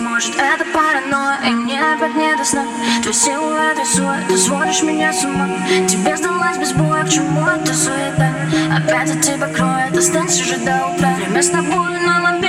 Может это паранойя, и мне опять не до сна. Твой силуэт рисует, ты сводишь меня с ума. Тебе сдалась без боя, к чему это суета? Опять от тебя кроет, останься же до утра. Время с тобой на момент